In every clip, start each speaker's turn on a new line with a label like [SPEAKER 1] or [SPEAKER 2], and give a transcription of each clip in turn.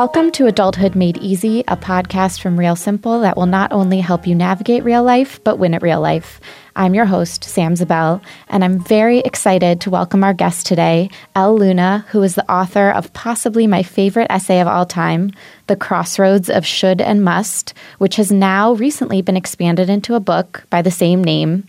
[SPEAKER 1] Welcome to Adulthood Made Easy, a podcast from Real Simple that will not only help you navigate real life, but win at real life. I'm your host, Sam Zabel, and I'm very excited to welcome our guest today, Elle Luna, who is the author of possibly my favorite essay of all time, The Crossroads of Should and Must, which has now recently been expanded into a book by the same name.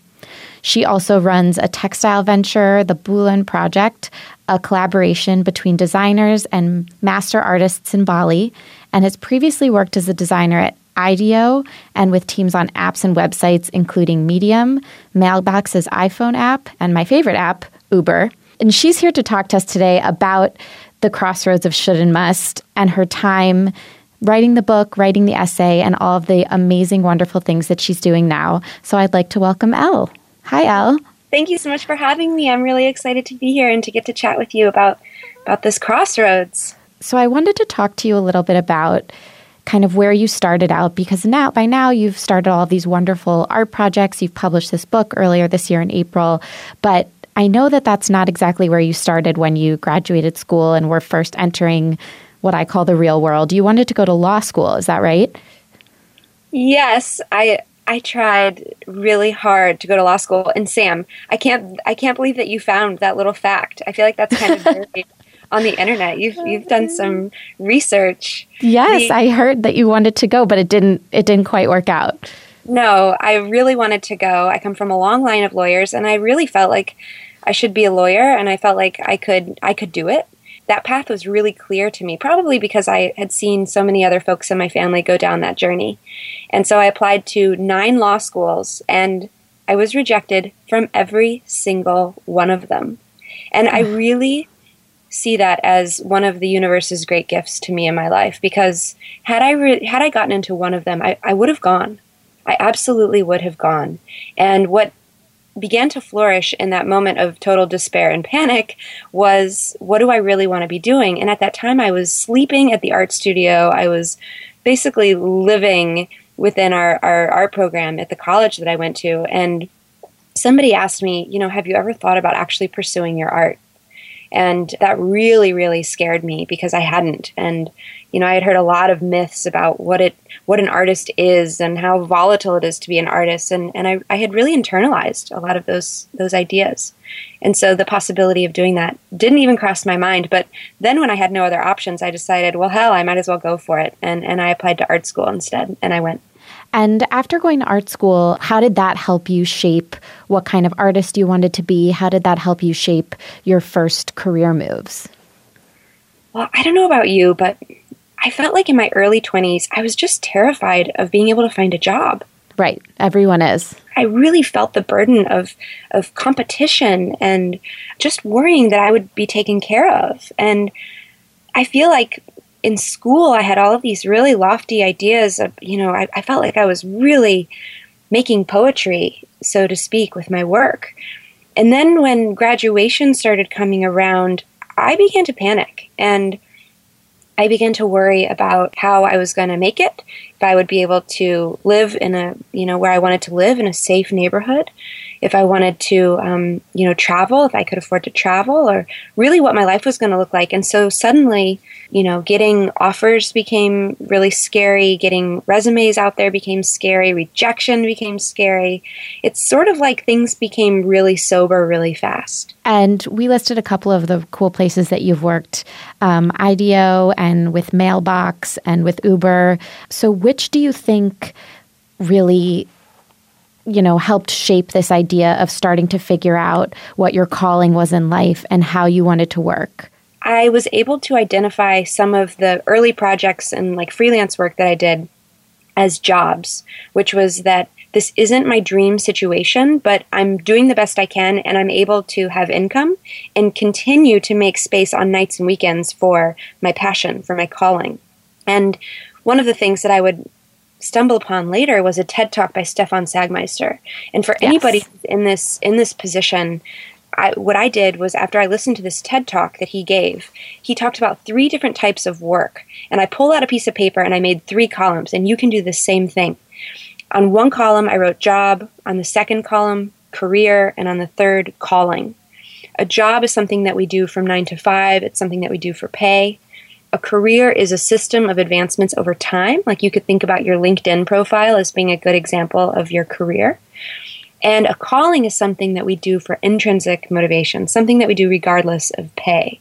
[SPEAKER 1] She also runs a textile venture, the Bulan Project, a collaboration between designers and master artists in Bali, and has previously worked as a designer at IDEO and with teams on apps and websites, including Medium, Mailbox's iPhone app, and my favorite app, Uber. And she's here to talk to us today about the crossroads of should and must and her time writing the book, writing the essay, and all of the amazing, wonderful things that she's doing now. So I'd like to welcome Elle. Hi, Elle.
[SPEAKER 2] Thank you so much for having me. I'm really excited to be here and to get to chat with you about about this crossroads.
[SPEAKER 1] So I wanted to talk to you a little bit about kind of where you started out because now by now you've started all these wonderful art projects. You've published this book earlier this year in April, but I know that that's not exactly where you started when you graduated school and were first entering what I call the real world. You wanted to go to law school, is that right?
[SPEAKER 2] Yes, I I tried really hard to go to law school. And Sam, I can't I can't believe that you found that little fact. I feel like that's kind of on the internet. You've oh, you've done some research.
[SPEAKER 1] Yes, the, I heard that you wanted to go, but it didn't it didn't quite work out.
[SPEAKER 2] No, I really wanted to go. I come from a long line of lawyers and I really felt like I should be a lawyer and I felt like I could I could do it that path was really clear to me, probably because I had seen so many other folks in my family go down that journey. And so I applied to nine law schools and I was rejected from every single one of them. And I really see that as one of the universe's great gifts to me in my life because had I re- had I gotten into one of them, I, I would have gone. I absolutely would have gone. And what began to flourish in that moment of total despair and panic was what do I really want to be doing? And at that time, I was sleeping at the art studio. I was basically living within our, our art program at the college that I went to. And somebody asked me, you know, have you ever thought about actually pursuing your art? And that really, really scared me because I hadn't. And, you know, I had heard a lot of myths about what it what an artist is and how volatile it is to be an artist. And, and I, I had really internalized a lot of those those ideas. And so the possibility of doing that didn't even cross my mind. But then when I had no other options, I decided, well, hell, I might as well go for it. And, and I applied to art school instead, and I went.
[SPEAKER 1] And after going to art school, how did that help you shape what kind of artist you wanted to be? How did that help you shape your first career moves?
[SPEAKER 2] Well, I don't know about you, but I felt like in my early 20s, I was just terrified of being able to find a job.
[SPEAKER 1] Right. Everyone is.
[SPEAKER 2] I really felt the burden of of competition and just worrying that I would be taken care of. And I feel like in school, I had all of these really lofty ideas of, you know, I, I, felt like I was really making poetry, so to speak, with my work. And then when graduation started coming around, I began to panic and I began to worry about how I was going to make it, if I would be able to live in a, you know, where I wanted to live in a safe neighborhood, if I wanted to, um, you know, travel, if I could afford to travel, or really what my life was going to look like. And so suddenly, you know, getting offers became really scary, getting resumes out there became scary, rejection became scary. It's sort of like things became really sober really fast.
[SPEAKER 1] And we listed a couple of the cool places that you've worked um, IDEO and with Mailbox and with Uber. So, which do you think really you know, helped shape this idea of starting to figure out what your calling was in life and how you wanted to work?
[SPEAKER 2] I was able to identify some of the early projects and like freelance work that I did as jobs, which was that this isn't my dream situation, but I'm doing the best I can and I'm able to have income and continue to make space on nights and weekends for my passion, for my calling. And one of the things that I would stumble upon later was a TED talk by Stefan Sagmeister. And for yes. anybody in this in this position, I, what I did was after I listened to this TED talk that he gave, he talked about three different types of work. And I pulled out a piece of paper and I made three columns, and you can do the same thing. On one column, I wrote job, on the second column, career, and on the third, calling. A job is something that we do from nine to five, it's something that we do for pay. A career is a system of advancements over time. Like you could think about your LinkedIn profile as being a good example of your career. And a calling is something that we do for intrinsic motivation, something that we do regardless of pay.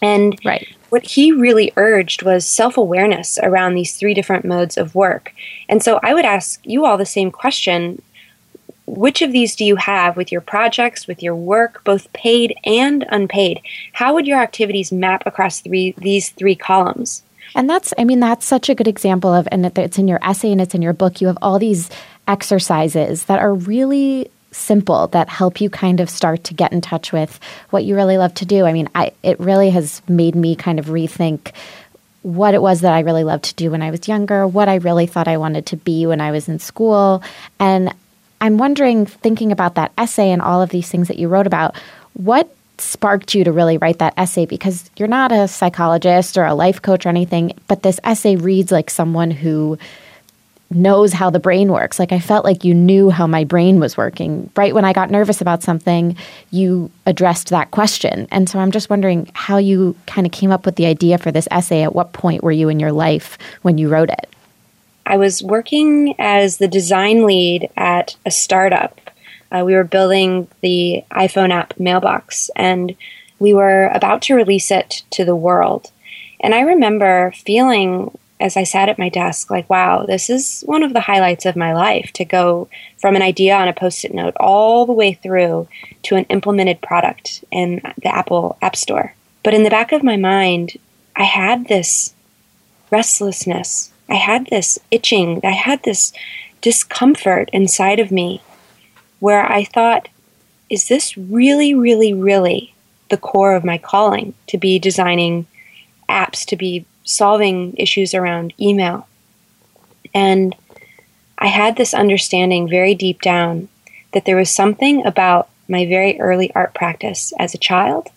[SPEAKER 2] And
[SPEAKER 1] right.
[SPEAKER 2] what he really urged was self awareness around these three different modes of work. And so I would ask you all the same question which of these do you have with your projects, with your work, both paid and unpaid? How would your activities map across three, these three columns?
[SPEAKER 1] And that's, I mean, that's such a good example of, and it's in your essay and it's in your book. You have all these exercises that are really simple that help you kind of start to get in touch with what you really love to do. I mean, I it really has made me kind of rethink what it was that I really loved to do when I was younger, what I really thought I wanted to be when I was in school. And I'm wondering, thinking about that essay and all of these things that you wrote about, what sparked you to really write that essay? Because you're not a psychologist or a life coach or anything, but this essay reads like someone who knows how the brain works. Like I felt like you knew how my brain was working. Right when I got nervous about something, you addressed that question. And so I'm just wondering how you kind of came up with the idea for this essay. At what point were you in your life when you wrote it?
[SPEAKER 2] I was working as the design lead at a startup. Uh, we were building the iPhone app Mailbox, and we were about to release it to the world. And I remember feeling as I sat at my desk, like, wow, this is one of the highlights of my life to go from an idea on a post it note all the way through to an implemented product in the Apple App Store. But in the back of my mind, I had this restlessness. I had this itching. I had this discomfort inside of me where I thought, is this really, really, really the core of my calling to be designing apps, to be solving issues around email. And I had this understanding very deep down that there was something about my very early art practice as a child,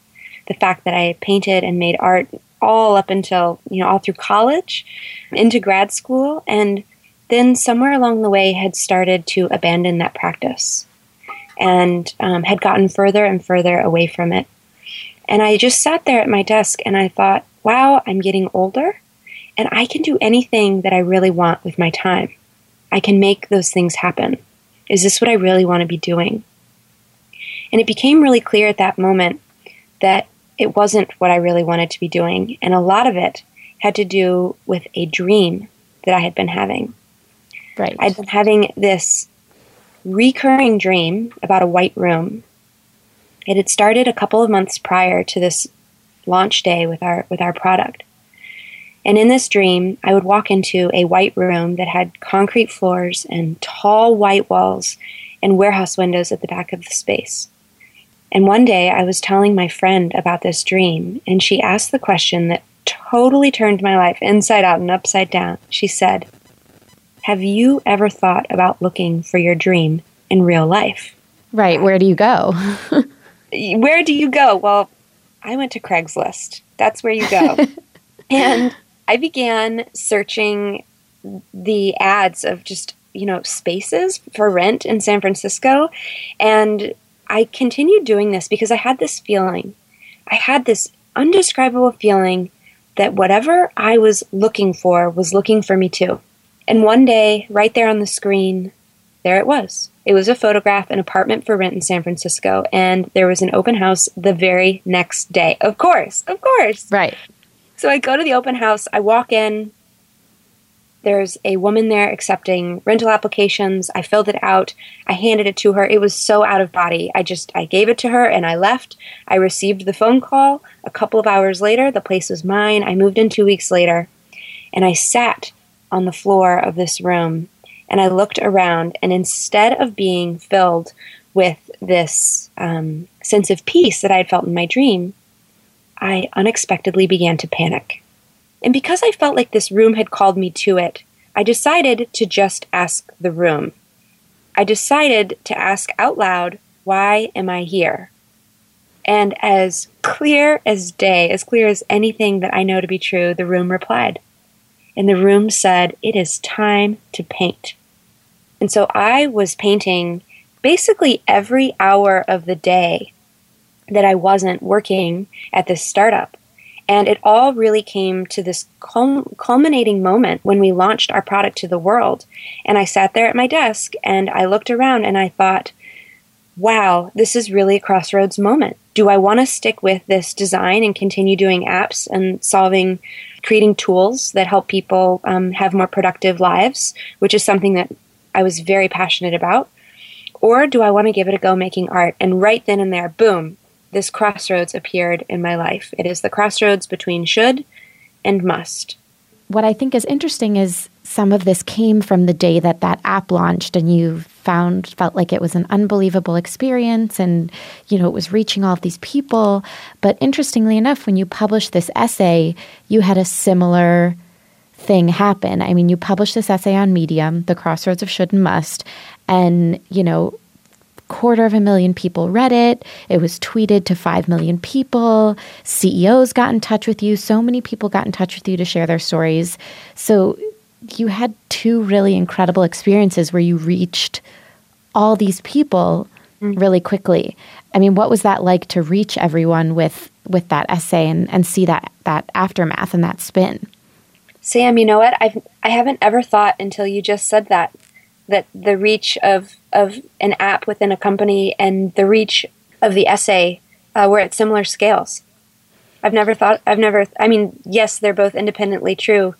[SPEAKER 2] the fact that I painted and made art all up until, you know, all through college, into grad school, and then somewhere along the way had started to abandon that practice and um, had gotten further and further away from it. And I just sat there at my desk and I thought, wow, I'm getting older and I can do anything that I really want with my time. I can make those things happen. Is this what I really want to be doing? And it became really clear at that moment that it wasn't what I really wanted to be doing. And a lot of it had to do with a dream that I had been having.
[SPEAKER 1] Right.
[SPEAKER 2] I'd been having this recurring dream about a white room. It had started a couple of months prior to this launch day with our with our product. And in this dream, I would walk into a white room that had concrete floors and tall white walls and warehouse windows at the back of the space. And one day I was telling my friend about this dream, and she asked the question that totally turned my life inside out and upside down. She said, Have you ever thought about looking for your dream in real life?
[SPEAKER 1] Right. Where do you go?
[SPEAKER 2] where do you go? Well, I went to Craigslist. That's where you go. and I began searching the ads of just, you know, spaces for rent in San Francisco. And I continued doing this because I had this feeling. I had this undescribable feeling that whatever I was looking for was looking for me too. And one day, right there on the screen, there it was. It was a photograph, an apartment for rent in San Francisco, and there was an open house the very next day. Of course, of course.
[SPEAKER 1] Right.
[SPEAKER 2] So I go to the open house, I walk in. There's a woman there accepting rental applications. I filled it out. I handed it to her. It was so out of body. I just I gave it to her and I left. I received the phone call. A couple of hours later, the place was mine. I moved in 2 weeks later, and I sat on the floor of this room and I looked around, and instead of being filled with this um, sense of peace that I had felt in my dream, I unexpectedly began to panic. And because I felt like this room had called me to it, I decided to just ask the room. I decided to ask out loud, Why am I here? And as clear as day, as clear as anything that I know to be true, the room replied and the room said, It is time to paint. And so I was painting basically every hour of the day that I wasn't working at this startup. And it all really came to this culminating moment when we launched our product to the world. And I sat there at my desk and I looked around and I thought, wow, this is really a crossroads moment. Do I want to stick with this design and continue doing apps and solving, creating tools that help people um, have more productive lives, which is something that I was very passionate about? Or do I want to give it a go making art? And right then and there, boom, this crossroads appeared in my life. It is the crossroads between should and must.
[SPEAKER 1] What I think is interesting is some of this came from the day that that app launched and you found felt like it was an unbelievable experience and you know it was reaching all of these people but interestingly enough when you published this essay you had a similar thing happen i mean you published this essay on medium the crossroads of should and must and you know quarter of a million people read it. It was tweeted to 5 million people. CEOs got in touch with you. So many people got in touch with you to share their stories. So you had two really incredible experiences where you reached all these people mm. really quickly. I mean, what was that like to reach everyone with with that essay and, and see that that aftermath and that spin?
[SPEAKER 2] Sam, you know what? I've I haven't ever thought until you just said that that the reach of of an app within a company and the reach of the essay uh, were at similar scales. I've never thought. I've never. I mean, yes, they're both independently true,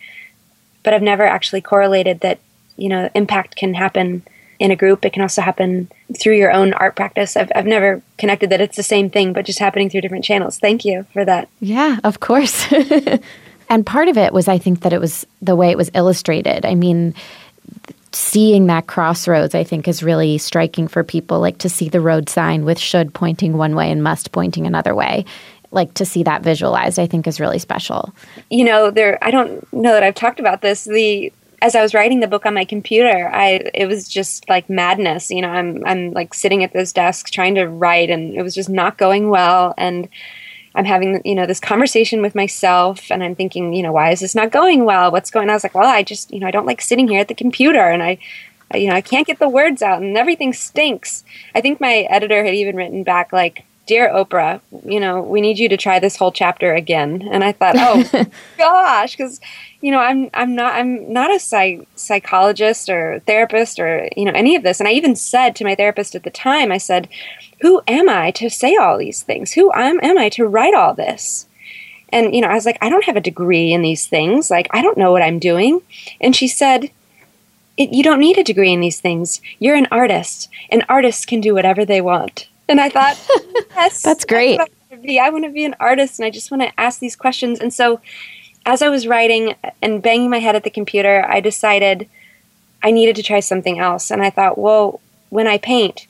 [SPEAKER 2] but I've never actually correlated that. You know, impact can happen in a group. It can also happen through your own art practice. I've, I've never connected that it's the same thing, but just happening through different channels. Thank you for that.
[SPEAKER 1] Yeah, of course. and part of it was, I think, that it was the way it was illustrated. I mean, seeing that crossroads, I think, is really striking for people. Like to see the road sign with should pointing one way and must pointing another way. Like to see that visualized, I think, is really special.
[SPEAKER 2] You know, there. I don't know that I've talked about this. The as I was writing the book on my computer, I it was just like madness. You know, I'm I'm like sitting at this desk trying to write, and it was just not going well, and I'm having, you know, this conversation with myself and I'm thinking, you know, why is this not going well? What's going on? I was like, well, I just, you know, I don't like sitting here at the computer and I, you know, I can't get the words out and everything stinks. I think my editor had even written back like, Dear Oprah, you know, we need you to try this whole chapter again. And I thought, oh gosh, because you know, I'm I'm not I'm not a psych- psychologist or therapist or you know any of this. And I even said to my therapist at the time, I said, "Who am I to say all these things? Who am am I to write all this?" And you know, I was like, "I don't have a degree in these things. Like, I don't know what I'm doing." And she said, "You don't need a degree in these things. You're an artist, and artists can do whatever they want." And I thought,
[SPEAKER 1] "Yes, that's great."
[SPEAKER 2] I want to be an artist, and I just want to ask these questions. And so as I was writing and banging my head at the computer, I decided I needed to try something else. And I thought, well, when I paint,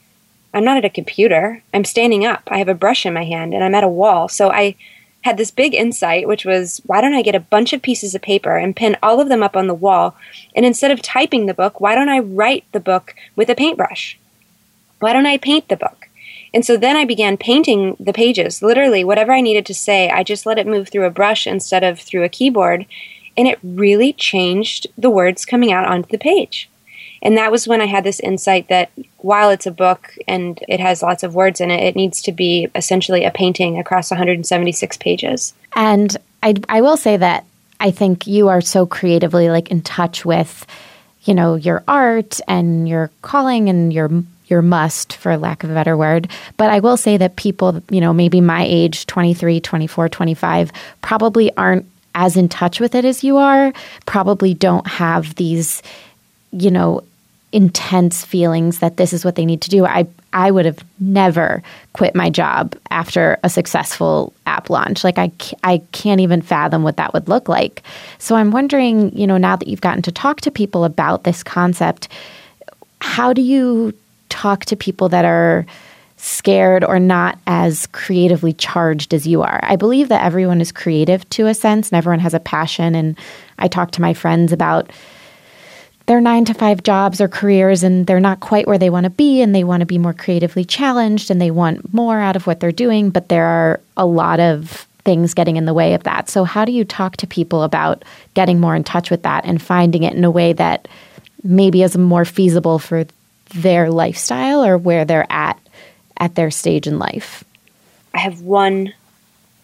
[SPEAKER 2] I'm not at a computer. I'm standing up. I have a brush in my hand and I'm at a wall. So I had this big insight, which was why don't I get a bunch of pieces of paper and pin all of them up on the wall? And instead of typing the book, why don't I write the book with a paintbrush? Why don't I paint the book? And so then I began painting the pages. Literally, whatever I needed to say, I just let it move through a brush instead of through a keyboard. And it really changed the words coming out onto the page. And that was when I had this insight that while it's a book and it has lots of words in it, it needs to be essentially a painting across 176 pages.
[SPEAKER 1] And I, I will say that I think you are so creatively like in touch with, you know, your art and your calling and your your must for lack of a better word. But i will say that people you know maybe my age 23 24 25 probably aren't as in touch with it as you are probably don't have these you know intense feelings that this is what they need to do. I i would have never quit my job after a successful app launch. Like i i can't even fathom what that would look like. So i'm wondering you know now that you've gotten to talk to people about this concept how do you talk to people that are scared or not as creatively charged as you are. I believe that everyone is creative to a sense and everyone has a passion. And I talk to my friends about their nine to five jobs or careers and they're not quite where they want to be and they want to be more creatively challenged and they want more out of what they're doing. But there are a lot of things getting in the way of that. So, how do you talk to people about getting more in touch with that and finding it in a way that maybe is more feasible for their lifestyle or where they're at at their stage in life?
[SPEAKER 2] I have one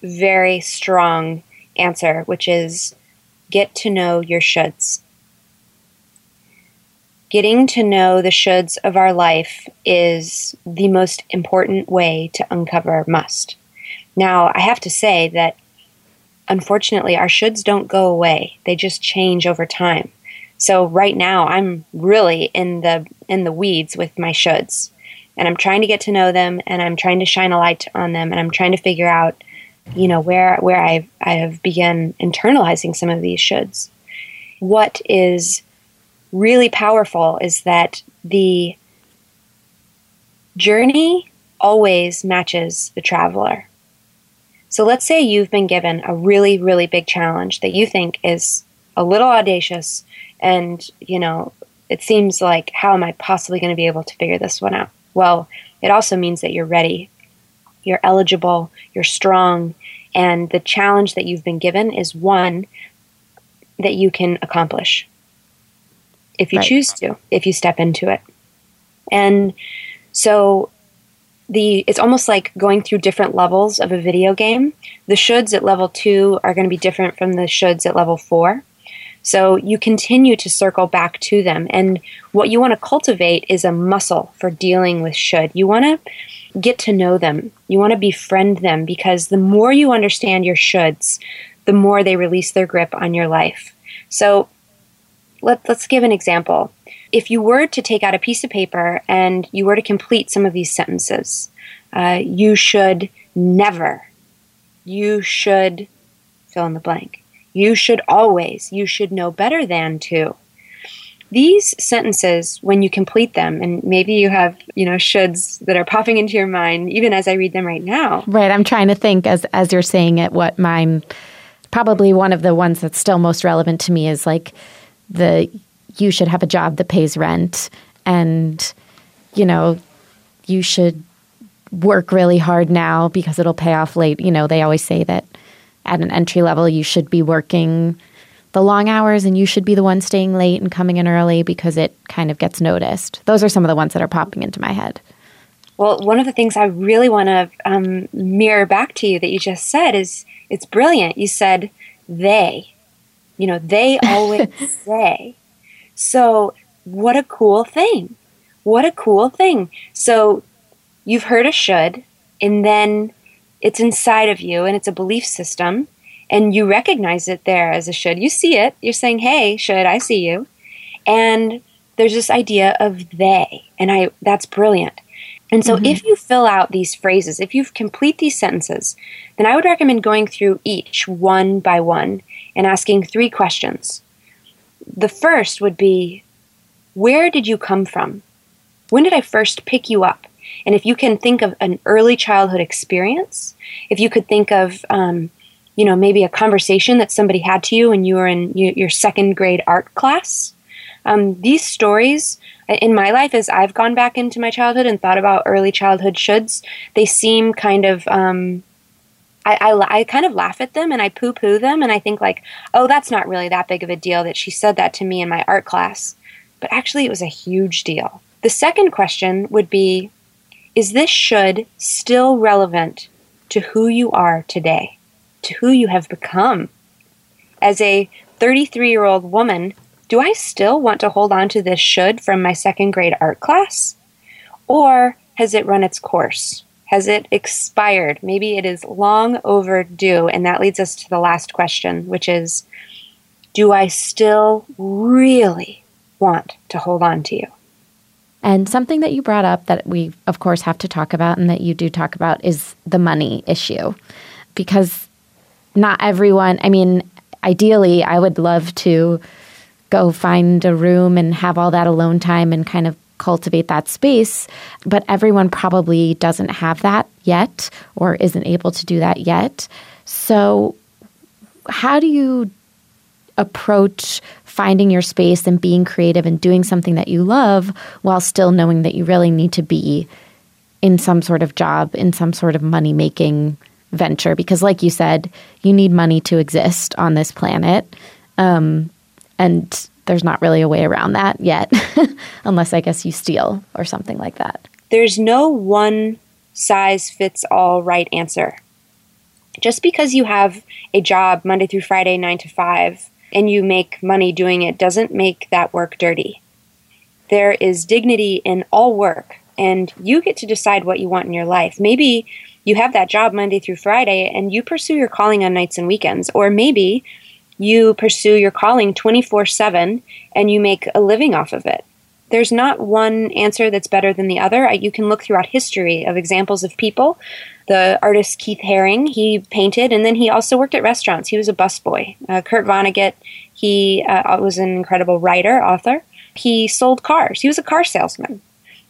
[SPEAKER 2] very strong answer, which is get to know your shoulds. Getting to know the shoulds of our life is the most important way to uncover must. Now, I have to say that unfortunately, our shoulds don't go away, they just change over time. So right now I'm really in the in the weeds with my shoulds. And I'm trying to get to know them and I'm trying to shine a light on them and I'm trying to figure out, you know, where where I I have begun internalizing some of these shoulds. What is really powerful is that the journey always matches the traveler. So let's say you've been given a really, really big challenge that you think is a little audacious and, you know, it seems like, how am I possibly going to be able to figure this one out? Well, it also means that you're ready, you're eligible, you're strong, and the challenge that you've been given is one that you can accomplish if you right. choose to, if you step into it. And so the it's almost like going through different levels of a video game. The shoulds at level 2 are going to be different from the shoulds at level 4. So you continue to circle back to them. And what you want to cultivate is a muscle for dealing with should. You want to get to know them. You want to befriend them because the more you understand your shoulds, the more they release their grip on your life. So let, us give an example. If you were to take out a piece of paper and you were to complete some of these sentences, uh, you should never, you should fill in the blank. You should always, you should know better than to. These sentences, when you complete them, and maybe you have, you know, shoulds that are popping into your mind, even as I read them right now.
[SPEAKER 1] Right. I'm trying to think as as you're saying it, what mine probably one of the ones that's still most relevant to me is like the you should have a job that pays rent and you know you should work really hard now because it'll pay off late you know they always say that at an entry level, you should be working the long hours and you should be the one staying late and coming in early because it kind of gets noticed. Those are some of the ones that are popping into my head.
[SPEAKER 2] Well, one of the things I really want to um, mirror back to you that you just said is it's brilliant. You said they, you know, they always say. So, what a cool thing. What a cool thing. So, you've heard a should, and then it's inside of you and it's a belief system and you recognize it there as a should. You see it. You're saying, "Hey, should I see you?" And there's this idea of they, and I that's brilliant. And so mm-hmm. if you fill out these phrases, if you complete these sentences, then I would recommend going through each one by one and asking three questions. The first would be, where did you come from? When did I first pick you up? And if you can think of an early childhood experience, if you could think of, um, you know, maybe a conversation that somebody had to you when you were in your second grade art class, um, these stories in my life, as I've gone back into my childhood and thought about early childhood shoulds, they seem kind of. Um, I, I, I, kind of laugh at them and I poo poo them and I think like, oh, that's not really that big of a deal that she said that to me in my art class. But actually, it was a huge deal. The second question would be is this should still relevant to who you are today, to who you have become? As a 33 year old woman, do I still want to hold on to this should from my second grade art class? Or has it run its course? Has it expired? Maybe it is long overdue. And that leads us to the last question, which is Do I still really want to hold on to you?
[SPEAKER 1] And something that you brought up that we, of course, have to talk about and that you do talk about is the money issue. Because not everyone, I mean, ideally, I would love to go find a room and have all that alone time and kind of cultivate that space. But everyone probably doesn't have that yet or isn't able to do that yet. So, how do you approach finding your space and being creative and doing something that you love while still knowing that you really need to be in some sort of job, in some sort of money making venture. Because, like you said, you need money to exist on this planet. Um, and there's not really a way around that yet, unless I guess you steal or something like that.
[SPEAKER 2] There's no one size fits all right answer just because you have a job Monday through Friday, nine to five, and you make money doing it doesn't make that work dirty. There is dignity in all work, and you get to decide what you want in your life. Maybe you have that job Monday through Friday and you pursue your calling on nights and weekends, or maybe you pursue your calling 24 7 and you make a living off of it. There's not one answer that's better than the other. You can look throughout history of examples of people. The artist Keith Haring, he painted and then he also worked at restaurants. He was a busboy. Uh, Kurt Vonnegut, he uh, was an incredible writer, author. He sold cars. He was a car salesman.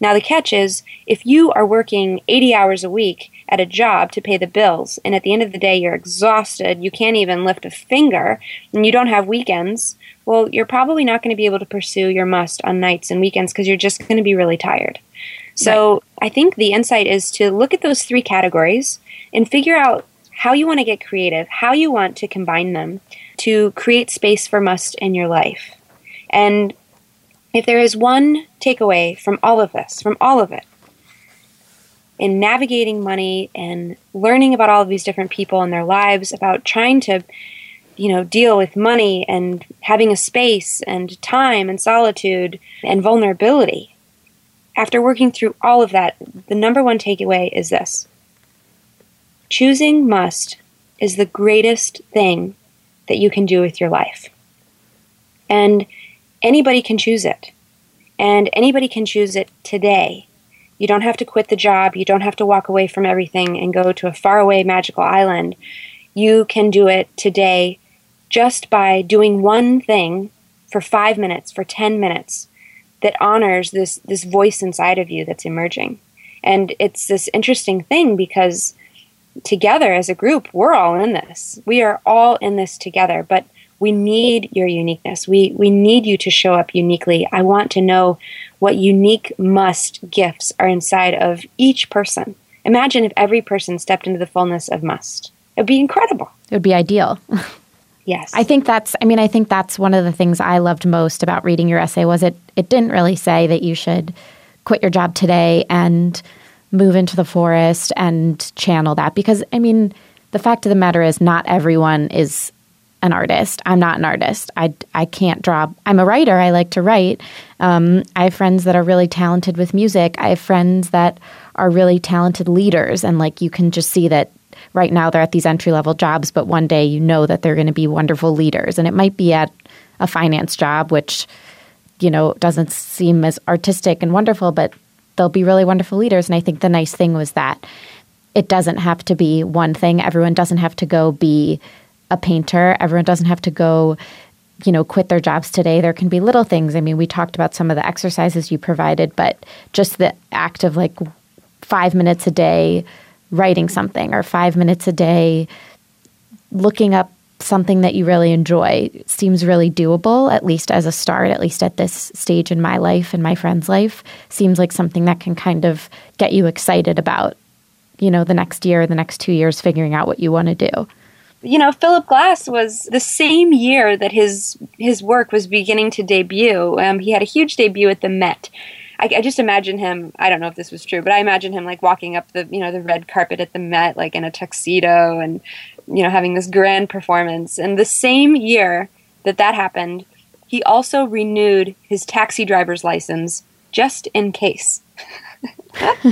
[SPEAKER 2] Now, the catch is if you are working 80 hours a week at a job to pay the bills, and at the end of the day you're exhausted, you can't even lift a finger, and you don't have weekends, well, you're probably not going to be able to pursue your must on nights and weekends because you're just going to be really tired. So right. I think the insight is to look at those three categories and figure out how you want to get creative, how you want to combine them to create space for must in your life. And if there is one takeaway from all of this, from all of it, in navigating money and learning about all of these different people and their lives, about trying to, you know, deal with money and having a space and time and solitude and vulnerability. After working through all of that, the number one takeaway is this choosing must is the greatest thing that you can do with your life. And anybody can choose it. And anybody can choose it today you don't have to quit the job. You don't have to walk away from everything and go to a faraway magical island. You can do it today just by doing one thing for five minutes, for 10 minutes, that honors this, this voice inside of you that's emerging. And it's this interesting thing because together as a group, we're all in this. We are all in this together, but we need your uniqueness. We, we need you to show up uniquely. I want to know what unique must gifts are inside of each person. Imagine if every person stepped into the fullness of must. It would be incredible.
[SPEAKER 1] It would be ideal.
[SPEAKER 2] Yes.
[SPEAKER 1] I think that's I mean I think that's one of the things I loved most about reading your essay was it it didn't really say that you should quit your job today and move into the forest and channel that because I mean the fact of the matter is not everyone is an artist. I'm not an artist. I, I can't draw. I'm a writer. I like to write. Um, I have friends that are really talented with music. I have friends that are really talented leaders. And like you can just see that right now they're at these entry level jobs, but one day you know that they're going to be wonderful leaders. And it might be at a finance job, which, you know, doesn't seem as artistic and wonderful, but they'll be really wonderful leaders. And I think the nice thing was that it doesn't have to be one thing. Everyone doesn't have to go be a painter. Everyone doesn't have to go, you know, quit their jobs today. There can be little things. I mean, we talked about some of the exercises you provided, but just the act of like five minutes a day writing something or five minutes a day looking up something that you really enjoy seems really doable, at least as a start, at least at this stage in my life and my friend's life, seems like something that can kind of get you excited about, you know, the next year, the next two years, figuring out what you want to do
[SPEAKER 2] you know, Philip Glass was the same year that his his work was beginning to debut. Um, he had a huge debut at the Met. I, I, just imagine him. I don't know if this was true, but I imagine him like walking up the you know the red carpet at the Met, like in a tuxedo, and you know having this grand performance. And the same year that that happened, he also renewed his taxi driver's license just in case.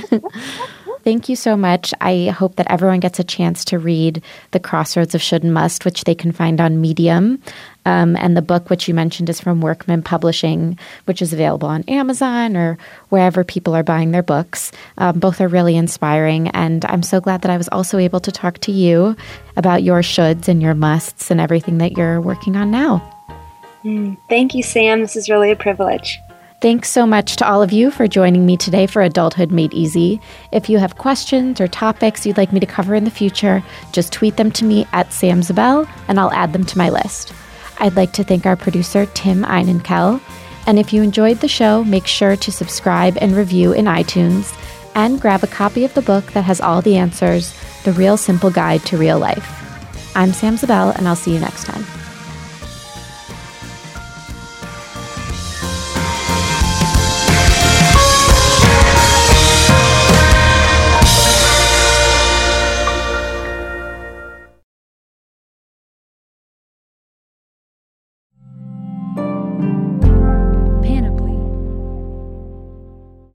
[SPEAKER 1] Thank you so much. I hope that everyone gets a chance to read The Crossroads of Should and Must, which they can find on Medium. Um, and the book, which you mentioned, is from Workman Publishing, which is available on Amazon or wherever people are buying their books. Um, both are really inspiring. And I'm so glad that I was also able to talk to you about your shoulds and your musts and everything that you're working on now.
[SPEAKER 2] Mm, thank you, Sam. This is really a privilege.
[SPEAKER 1] Thanks so much to all of you for joining me today for Adulthood Made Easy. If you have questions or topics you'd like me to cover in the future, just tweet them to me at Sam Zabel and I'll add them to my list. I'd like to thank our producer, Tim Einenkel. And if you enjoyed the show, make sure to subscribe and review in iTunes and grab a copy of the book that has all the answers The Real Simple Guide to Real Life. I'm Sam Zabel, and I'll see you next time.